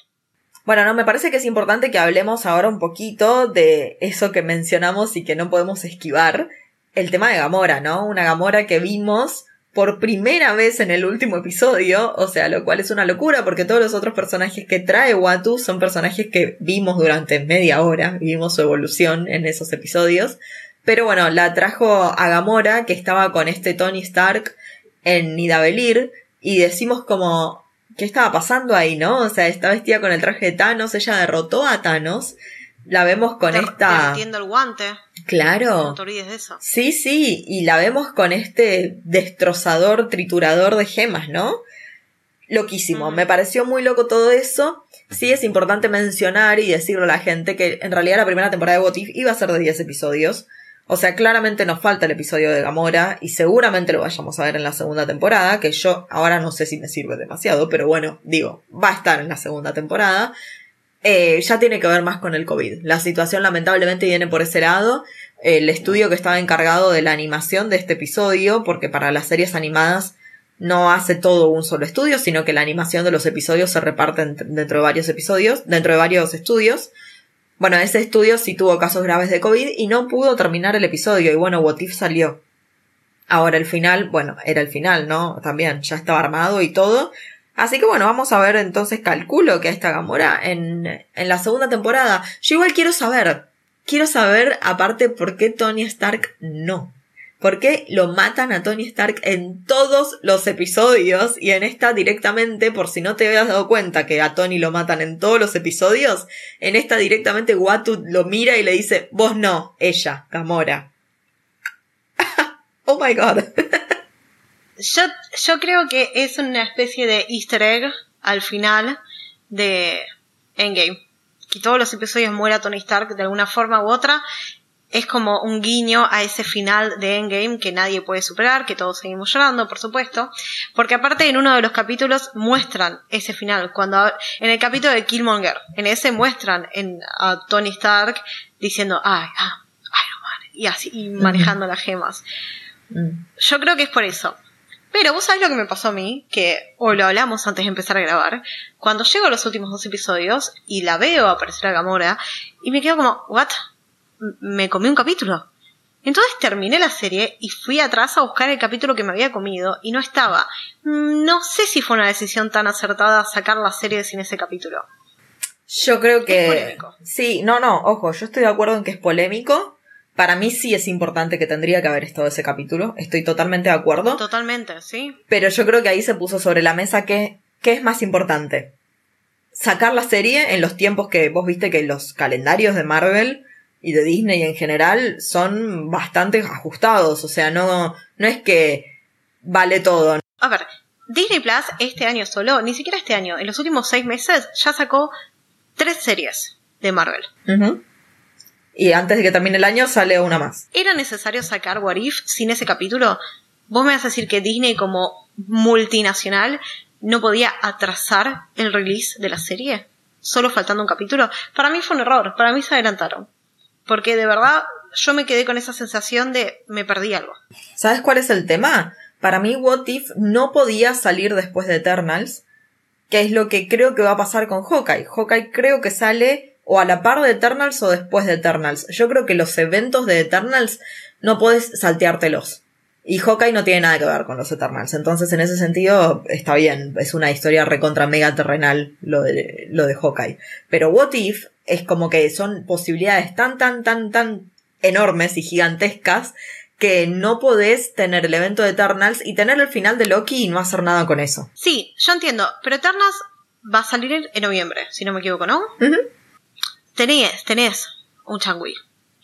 Bueno, no, me parece que es importante que hablemos ahora un poquito de eso que mencionamos y que no podemos esquivar, el tema de Gamora, ¿no? Una Gamora que vimos por primera vez en el último episodio, o sea, lo cual es una locura porque todos los otros personajes que trae Watu son personajes que vimos durante media hora, vimos su evolución en esos episodios. Pero bueno, la trajo a Gamora que estaba con este Tony Stark en Nidavellir y decimos como, ¿qué estaba pasando ahí, no? O sea, está vestida con el traje de Thanos, ella derrotó a Thanos la vemos con esta. El guante. Claro. No de eso. Sí, sí, y la vemos con este destrozador, triturador de gemas, ¿no? Loquísimo. Me pareció muy loco todo eso. Sí es importante mencionar y decirlo a la gente que en realidad la primera temporada de Botif iba a ser de 10 episodios. O sea, claramente nos falta el episodio de Gamora y seguramente lo vayamos a ver en la segunda temporada, que yo ahora no sé si me sirve demasiado, pero bueno, digo, va a estar en la segunda temporada. Eh, ya tiene que ver más con el COVID. La situación lamentablemente viene por ese lado. El estudio que estaba encargado de la animación de este episodio, porque para las series animadas no hace todo un solo estudio, sino que la animación de los episodios se reparte dentro de varios episodios, dentro de varios estudios. Bueno, ese estudio sí tuvo casos graves de COVID y no pudo terminar el episodio y bueno, What salió. Ahora el final, bueno, era el final, ¿no? También ya estaba armado y todo, Así que bueno, vamos a ver entonces, calculo que a esta Gamora en, en la segunda temporada. Yo igual quiero saber, quiero saber aparte por qué Tony Stark no. ¿Por qué lo matan a Tony Stark en todos los episodios y en esta directamente, por si no te habías dado cuenta que a Tony lo matan en todos los episodios, en esta directamente Watu lo mira y le dice, vos no, ella, Gamora. (laughs) oh my god. Yo, yo creo que es una especie de easter egg al final de Endgame. Que todos los episodios muera Tony Stark de alguna forma u otra. Es como un guiño a ese final de Endgame que nadie puede superar, que todos seguimos llorando, por supuesto. Porque aparte en uno de los capítulos muestran ese final. Cuando en el capítulo de Killmonger, en ese muestran en, a Tony Stark diciendo, ay, ah, Iron Man, y así, y manejando las gemas. Mm. Yo creo que es por eso. Pero vos sabés lo que me pasó a mí, que, o lo hablamos antes de empezar a grabar, cuando llego a los últimos dos episodios y la veo aparecer a Gamora, y me quedo como, ¿what? Me comí un capítulo. Entonces terminé la serie y fui atrás a buscar el capítulo que me había comido y no estaba. No sé si fue una decisión tan acertada sacar la serie sin ese capítulo. Yo creo que... Es polémico. Sí, no, no, ojo, yo estoy de acuerdo en que es polémico, para mí sí es importante que tendría que haber estado ese capítulo. Estoy totalmente de acuerdo. Totalmente, sí. Pero yo creo que ahí se puso sobre la mesa que, ¿qué es más importante? Sacar la serie en los tiempos que vos viste que los calendarios de Marvel y de Disney en general son bastante ajustados. O sea, no, no es que vale todo. A ver, Disney Plus este año solo, ni siquiera este año, en los últimos seis meses ya sacó tres series de Marvel. Ujú. Y antes de que termine el año sale una más. ¿Era necesario sacar What If sin ese capítulo? ¿Vos me vas a decir que Disney como multinacional no podía atrasar el release de la serie? Solo faltando un capítulo. Para mí fue un error, para mí se adelantaron. Porque de verdad yo me quedé con esa sensación de me perdí algo. ¿Sabes cuál es el tema? Para mí, What If no podía salir después de Eternals, que es lo que creo que va a pasar con Hawkeye. Hawkeye creo que sale o a la par de Eternals o después de Eternals. Yo creo que los eventos de Eternals no puedes salteártelos. Y Hawkeye no tiene nada que ver con los Eternals. Entonces, en ese sentido, está bien. Es una historia recontra mega terrenal lo de, lo de Hawkeye. Pero What If es como que son posibilidades tan, tan, tan, tan enormes y gigantescas que no podés tener el evento de Eternals y tener el final de Loki y no hacer nada con eso. Sí, yo entiendo, pero Eternals va a salir en- noviembre, si no me equivoco, ¿no? Ujú. Tenés, tenés un changui.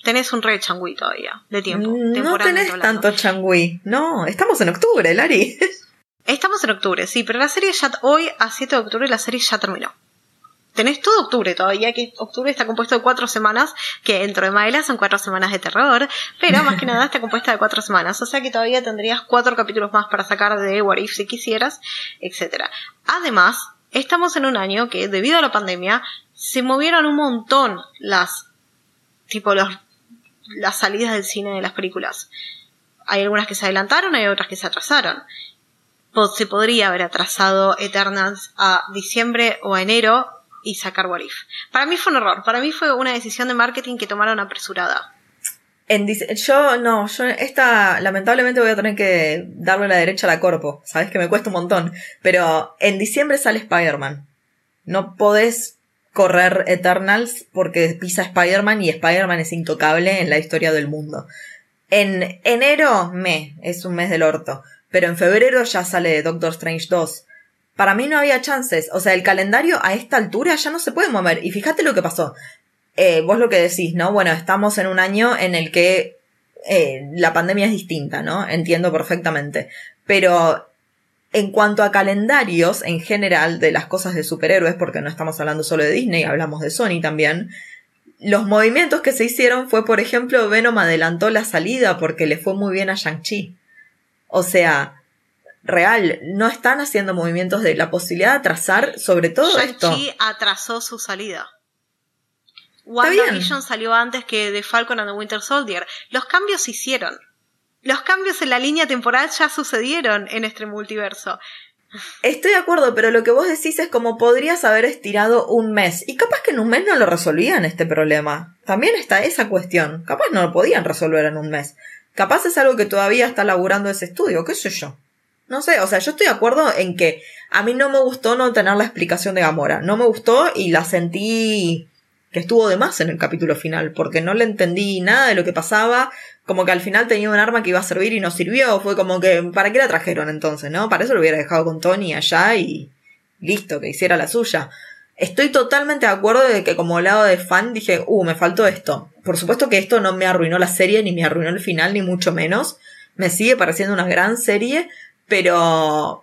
Tenés un re changui todavía, de tiempo. No temporalmente tenés hablando. tanto changui. No, estamos en octubre, Lari. (laughs) Estamos en octubre, sí, pero la serie ya, hoy a 7 de octubre la serie ya terminó. Tenés todo octubre todavía, que octubre está compuesto de cuatro semanas, que dentro de Maela son cuatro semanas de terror, pero más que (laughs) nada está compuesta de cuatro semanas, o sea que todavía tendrías cuatro capítulos más para sacar de What If si quisieras, etcétera. Además, estamos en un año que debido a la pandemia se movieron un montón las, tipo los, las salidas del cine de las películas. Hay algunas que se adelantaron, hay otras que se atrasaron se podría haber atrasado Eternals a diciembre o a enero y sacar What. Para mí fue un error, para mí fue una decisión de marketing que tomaron apresurada. En yo, no, yo esta, lamentablemente voy a tener que darle la derecha a la corpo. Sabes que me cuesta un montón. Pero en diciembre sale Spider-Man. No podés correr Eternals porque pisa Spider-Man y Spider-Man es intocable en la historia del mundo. En enero, me, es un mes del orto. Pero en febrero ya sale Doctor Strange 2. Para mí no había chances. O sea, el calendario a esta altura ya no se puede mover. Y fíjate lo que pasó. Eh, vos lo que decís, ¿no? Bueno, estamos en un año en el que eh, la pandemia es distinta, ¿no? Entiendo perfectamente. Pero en cuanto a calendarios en general de las cosas de superhéroes, porque no estamos hablando solo de Disney, hablamos de Sony también, los movimientos que se hicieron fue, por ejemplo, Venom adelantó la salida porque le fue muy bien a Shang-Chi. O sea, real, no están haciendo movimientos de la posibilidad de atrasar sobre todo esto. Shang-Chi atrasó su salida. WandaVision salió antes que The Falcon and the Winter Soldier. Los cambios se hicieron. Los cambios en la línea temporal ya sucedieron en este multiverso. Estoy de acuerdo, pero lo que vos decís es como podrías haber estirado un mes. Y capaz que en un mes no lo resolvían este problema. También está esa cuestión. Capaz no lo podían resolver en un mes. Capaz es algo que todavía está laburando ese estudio, qué sé yo. No sé, o sea, yo estoy de acuerdo en que a mí no me gustó no tener la explicación de Gamora. No me gustó y la sentí que estuvo de más en el capítulo final, porque no le entendí nada de lo que pasaba, como que al final tenía un arma que iba a servir y no sirvió, fue como que, ¿para qué la trajeron entonces, no? Para eso lo hubiera dejado con Tony allá y listo, que hiciera la suya. Estoy totalmente de acuerdo de que como lado de fan dije, uh, me faltó esto. Por supuesto que esto no me arruinó la serie, ni me arruinó el final, ni mucho menos. Me sigue pareciendo una gran serie, pero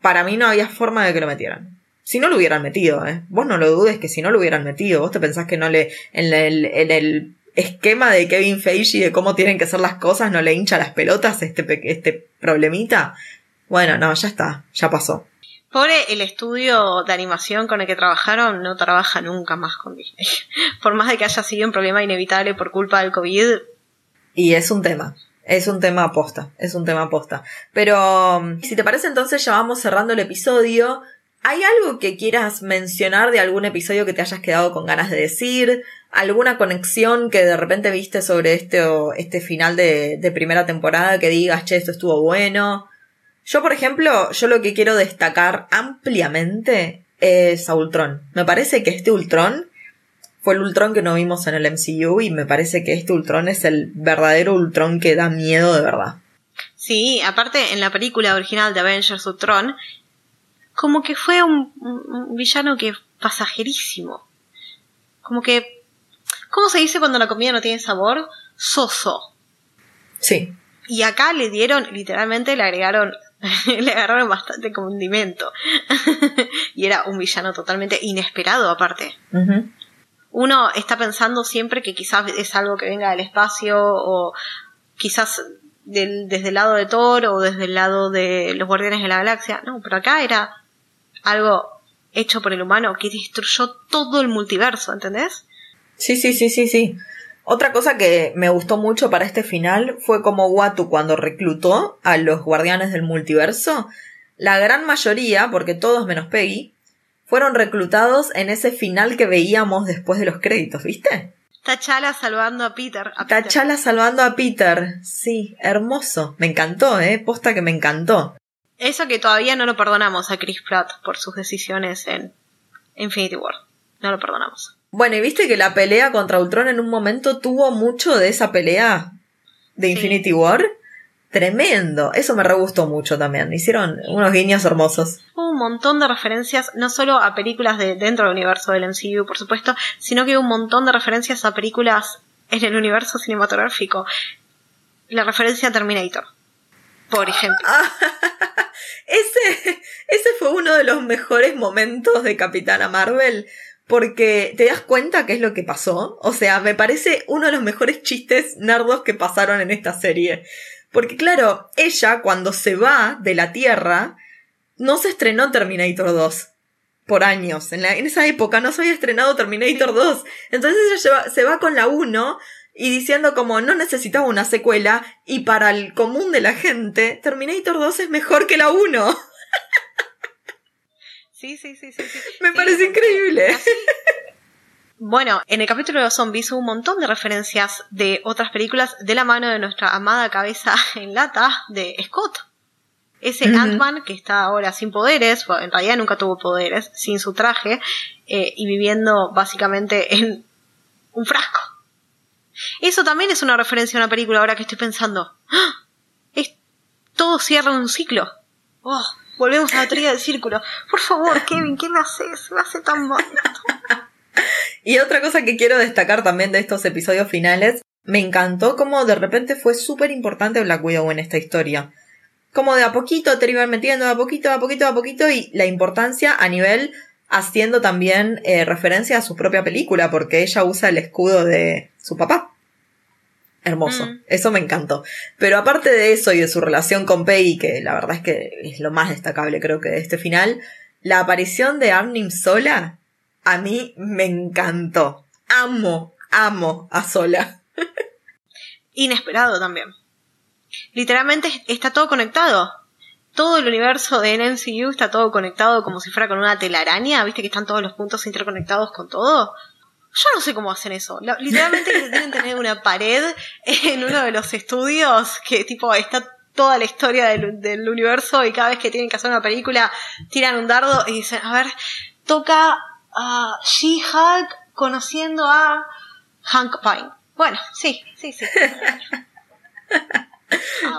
para mí no había forma de que lo metieran. Si no lo hubieran metido, ¿eh? Vos no lo dudes que si no lo hubieran metido, vos te pensás que no le, en el, en el esquema de Kevin Feige de cómo tienen que ser las cosas, no le hincha las pelotas este, este problemita. Bueno, no, ya está, ya pasó. Pobre el estudio de animación con el que trabajaron, no trabaja nunca más con Disney. (laughs) Por más de que haya sido un problema inevitable por culpa del COVID, Y es un tema. Es un tema aposta. Es un tema aposta. Pero, si te parece, entonces ya vamos cerrando el episodio. ¿Hay algo que quieras mencionar de algún episodio que te hayas quedado con ganas de decir? ¿Alguna conexión que de repente viste sobre este, este final de, de primera temporada que digas, che, esto estuvo bueno? Yo, por ejemplo, yo lo que quiero destacar ampliamente es a Ultron. Me parece que este Ultron fue el Ultron que no vimos en el MCU y me parece que este Ultron es el verdadero Ultron que da miedo de verdad. Sí, aparte en la película original de Avengers Ultron, como que fue un, villano que pasajerísimo. Como que ¿Cómo se dice cuando la comida no tiene sabor? Soso. Sí. Y acá le dieron, literalmente le agregaron, (laughs) le agarraron bastante condimento. (laughs) y era un villano totalmente inesperado aparte. Uno está pensando siempre que quizás es algo que venga del espacio o quizás del- desde el lado de Thor o desde el lado de los Guardianes de la Galaxia. No, pero acá era algo hecho por el humano que destruyó todo el multiverso, ¿entendés? Sí, sí, sí, sí, sí. Otra cosa que me gustó mucho para este final fue como Watu cuando reclutó a los guardianes del multiverso, la gran mayoría, porque todos menos Peggy, fueron reclutados en ese final que veíamos después de los créditos, ¿viste? T'Challa salvando a Peter. A Peter. T'Challa salvando a Peter. Sí, hermoso. Me encantó, ¿eh? Posta que me encantó. Eso que todavía no lo perdonamos a Chris Pratt por sus decisiones en Infinity War. No lo perdonamos. Bueno, y viste que la pelea contra Ultron en un momento tuvo mucho de esa pelea de Sí. Infinity War. Tremendo. Eso me re gustó mucho también. Hicieron unos guiños hermosos. Hubo un montón de referencias, no solo a películas de dentro del universo del MCU, por supuesto, sino que hubo un montón de referencias a películas en el universo cinematográfico. La referencia a Terminator, por ejemplo. (laughs) Ese, ese fue uno de los mejores momentos de Capitana Marvel. Porque te das cuenta qué es lo que pasó. O sea, me parece uno de los mejores chistes nardos que pasaron en esta serie. Porque claro, ella cuando se va de la Tierra, no se estrenó Terminator 2 por años. En, la- en esa época no se había estrenado Terminator 2. Entonces ella lleva- se va con la 1 y diciendo como no necesitaba una secuela y para el común de la gente, Terminator 2 es mejor que la 1. (laughs) Sí, sí, sí, sí. sí. Me Sí, parece increíble. así- Bueno, en el capítulo de los zombies hubo un montón de referencias de otras películas de la mano de nuestra amada cabeza (laughs) en lata de Scott. Ese Ujú. Ant-Man que está ahora sin poderes, en realidad nunca tuvo poderes, sin su traje, eh, y viviendo básicamente en un frasco. Eso también es una referencia a una película ahora que estoy pensando. ¡Ah! Es, todo cierra un ciclo. Oh, volvemos a la teoría del círculo. Por favor, (laughs) Kevin, ¿qué me haces? Me hace tan mal. Y otra cosa que quiero destacar también de estos episodios finales, me encantó como de repente fue súper importante Black Widow en esta historia. Como de a poquito te iban metiendo, de a poquito, de a poquito, de a poquito, y la importancia a nivel haciendo también eh, referencia a su propia película, porque ella usa el escudo de su papá. Hermoso, Mm. eso me encantó. Pero aparte de eso y de su relación con Peggy, que la verdad es que es lo más destacable creo que de este final, la aparición de Arnim Sola a mí me encantó. Amo, amo a Sola. (laughs) Inesperado también. Literalmente está todo conectado. Todo el universo de MCU está todo conectado como si fuera con una telaraña. ¿Viste que están todos los puntos interconectados con todo? Yo no sé cómo hacen eso. Literalmente que (laughs) deben tener una pared en uno de los estudios que tipo está toda la historia del, del universo y cada vez que tienen que hacer una película tiran un dardo y dicen, a ver, toca a She-Hulk conociendo a Hank Pine. Bueno, sí, sí, sí. (laughs)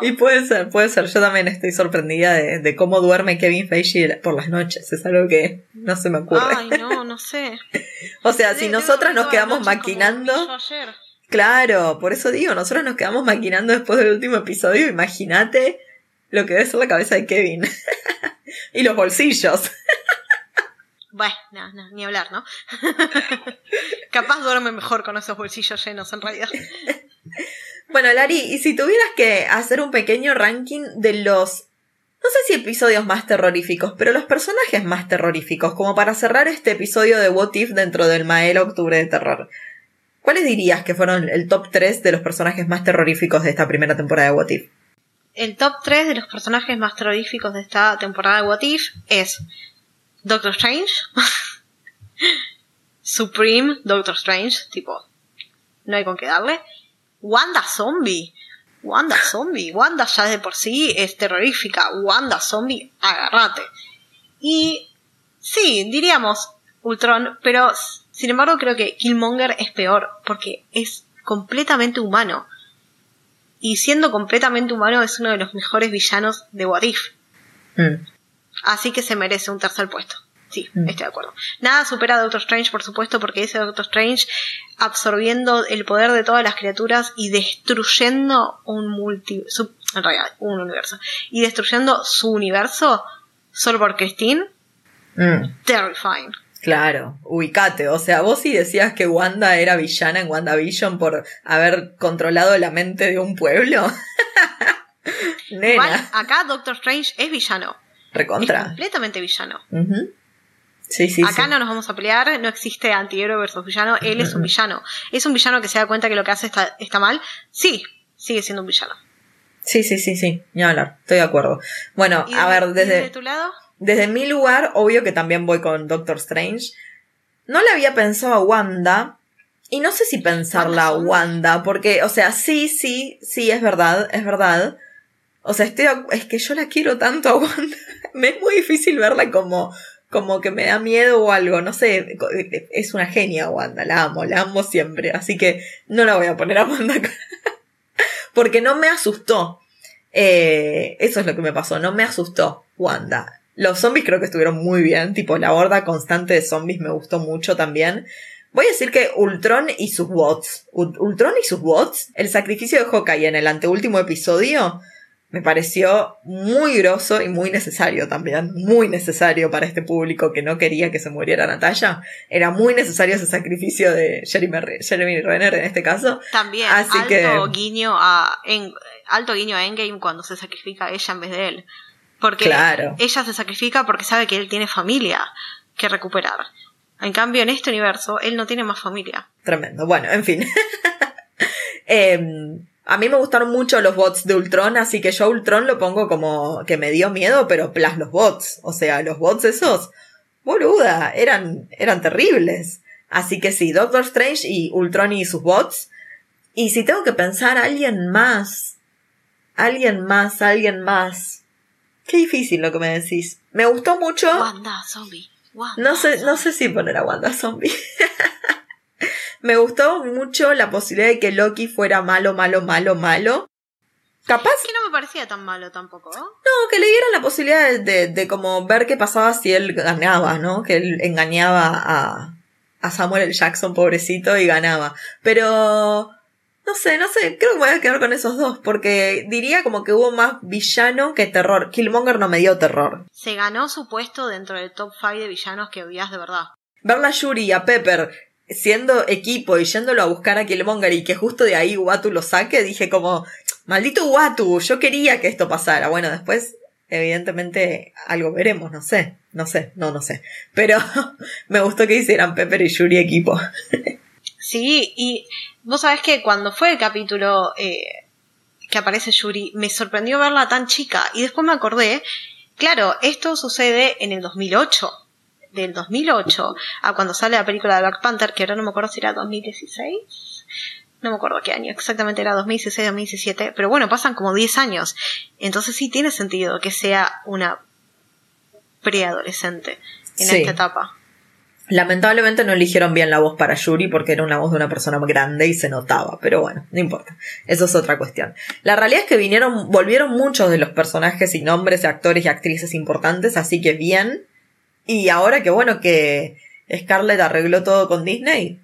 Y puede ser, puede ser. Yo también estoy sorprendida de, de cómo duerme Kevin Feige por las noches. Es algo que no se me ocurre. Ay, no, no sé. (laughs) o sea, si nosotras nos quedamos maquinando. Claro, por eso digo, nosotros nos quedamos maquinando después del último episodio. Imagínate lo que debe ser la cabeza de Kevin. (laughs) y los bolsillos. (laughs) Bueno, no, no, ni hablar, ¿no? Capaz duerme mejor con esos bolsillos llenos, en realidad. Bueno, Lari, y si tuvieras que hacer un pequeño ranking de los, no sé si episodios más terroríficos, pero los personajes más terroríficos, como para cerrar este episodio de What If dentro del Mael Octubre de Terror, ¿cuáles dirías que fueron el top 3 de los personajes más terroríficos de esta primera temporada de What If? El top 3 de los personajes más terroríficos de esta temporada de What If es Doctor Strange, (laughs) Supreme Doctor Strange, tipo, no hay con qué darle. Wanda Zombie, Wanda Zombie, Wanda ya de por sí es terrorífica, Wanda Zombie, agárrate. Y sí, diríamos Ultron, pero sin embargo creo que Killmonger es peor porque es completamente humano. Y siendo completamente humano es uno de los mejores villanos de What If. Mm. Así que se merece un tercer puesto. Sí, Mm. estoy de acuerdo. Nada supera a Doctor Strange, por supuesto, porque ese Doctor Strange absorbiendo el poder de todas las criaturas y destruyendo un multi... su- en realidad, un universo. Y destruyendo su universo solo por Christine, Mm, terrifying. claro, ubicate. O sea, vos sí decías que Wanda era villana en WandaVision por haber controlado la mente de un pueblo. (laughs) Nena, Igual, acá Doctor Strange es villano. Es recontra. completamente villano. Sí, sí, Acá sí. no nos vamos a pelear, no existe antihéroe versus villano, él es un (laughs) villano. ¿Es un villano que se da cuenta que lo que hace está, está mal? Sí, sigue siendo un villano. Sí, sí, sí, sí. Ni hablar. Estoy de acuerdo. Bueno, ¿Y a de- ver, y desde... tu lado? Desde mi lugar, obvio que también voy con Doctor Strange. No le había pensado a Wanda. Y no sé si pensarla a Wanda porque, o sea, sí, sí, sí, es verdad, es verdad. O sea, estoy, es que yo la quiero tanto a Wanda. (laughs) Me es muy difícil verla como, como que me da miedo o algo. No sé, es una genia Wanda, la amo, la amo siempre. Así que no la voy a poner a Wanda. acá. (laughs) porque no me asustó. Eh, eso es lo que me pasó, no me asustó Wanda. Los zombies creo que estuvieron muy bien, tipo la horda constante de zombies me gustó mucho también. Voy a decir que Ultron y sus bots, Ul- Ultron y sus bots, el sacrificio de Hawkeye en el anteúltimo episodio, me pareció muy groso y muy necesario también, muy necesario para este público que no quería que se muriera Natalia. Era muy necesario ese sacrificio de Jeremy, Re- Jeremy Renner en este caso. También, Así alto que- guiño a en, alto guiño a Endgame cuando se sacrifica a ella en vez de él. Porque Claro. ella se sacrifica porque sabe que él tiene familia que recuperar. En cambio, en este universo, él no tiene más familia. Tremendo. Bueno, en fin. (laughs) Em, a mí me gustaron mucho los bots de Ultron, así que yo Ultron lo pongo como que me dio miedo, pero plus los bots. O sea, los bots esos, boluda, eran, eran terribles. Así que sí, Doctor Strange y Ultron y sus bots. Y si tengo que pensar alguien más, alguien más, alguien más. Qué difícil lo que me decís. Me gustó mucho. Wanda, zombie. Wanda, No sé, no sé si poner a Wanda Zombie. (laughs) Me gustó mucho la posibilidad de que Loki fuera malo, malo, malo, malo. Capaz Es que no me parecía tan malo tampoco. ¿no? no, que le dieran la posibilidad de, de, de como ver qué pasaba si él ganaba, ¿no? Que él engañaba a, a Samuel L. Jackson, pobrecito, y ganaba. Pero no sé, no sé, creo que me voy a quedar con esos dos, porque diría como que hubo más villano que terror. Killmonger no me dio terror. Se ganó su puesto dentro del top 5 de villanos que odias de verdad. verla a Yuri y a Pepper siendo equipo y yéndolo a buscar a Killmonger y que justo de ahí Watu lo saque, dije como, maldito Watu, yo quería que esto pasara. Bueno, después, evidentemente, algo veremos, no sé, no sé, no, no sé. Pero (laughs) me gustó que hicieran Pepper y Yuri equipo. (laughs) Sí, y vos sabés que cuando fue el capítulo eh, que aparece Yuri, me sorprendió verla tan chica. Y después me acordé, claro, esto sucede en el 2008. Del 2008 a cuando sale la película de Black Panther, que ahora no me acuerdo si era 2016. No me acuerdo qué año, exactamente era 2016, 2017. Pero bueno, pasan como 10 años. Entonces sí tiene sentido que sea una preadolescente en Sí. esta etapa. Lamentablemente no eligieron bien la voz para Yuri porque era una voz de una persona grande y se notaba, pero bueno, no importa. Eso es otra cuestión. La realidad es que vinieron, volvieron muchos de los personajes y nombres de actores y actrices importantes, así que bien. Y ahora que bueno que Scarlett arregló todo con Disney,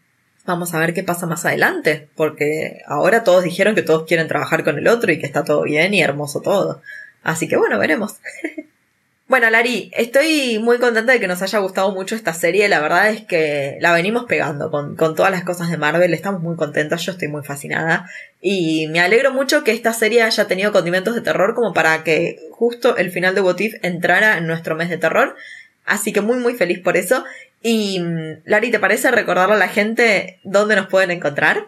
vamos a ver qué pasa más adelante, porque ahora todos dijeron que todos quieren trabajar con el otro y que está todo bien y hermoso todo. Así que bueno, veremos. (laughs) Bueno, Lari, estoy muy contenta de que nos haya gustado mucho esta serie. La verdad es que la venimos pegando con, con todas las cosas de Marvel. Estamos muy contentas, yo estoy muy fascinada. Y me alegro mucho que esta serie haya tenido condimentos de terror como para que justo el final de What If entrara en nuestro mes de terror. Así que muy muy feliz por eso. Y mm, Lari, ¿te parece recordarle a la gente dónde nos pueden encontrar?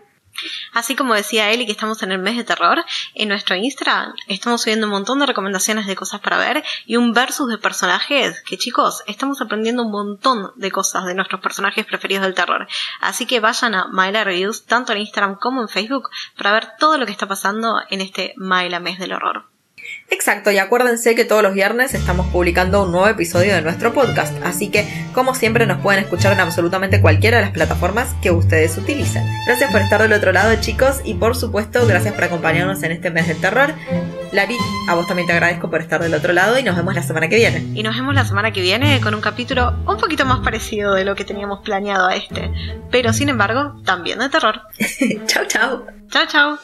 Así como decía Eli que estamos en el mes de terror, en nuestro Instagram estamos subiendo un montón de recomendaciones de cosas para ver y un versus de personajes que chicos, estamos aprendiendo un montón de cosas de nuestros personajes preferidos del terror. Así que vayan a Maila Reviews tanto en Instagram como en Facebook para ver todo lo que está pasando en este Maila mes del horror. Exacto, y acuérdense que todos los viernes estamos publicando un nuevo episodio de nuestro podcast, así que como siempre nos pueden escuchar en absolutamente cualquiera de las plataformas que ustedes utilicen. Gracias por estar del otro lado chicos y por supuesto gracias por acompañarnos en este mes del terror. Lari, a vos también te agradezco por estar del otro lado y nos vemos la semana que viene. Y nos vemos la semana que viene con un capítulo un poquito más parecido de lo que teníamos planeado a este, pero sin embargo, también de terror. (laughs) chau, chau. Chao, chao.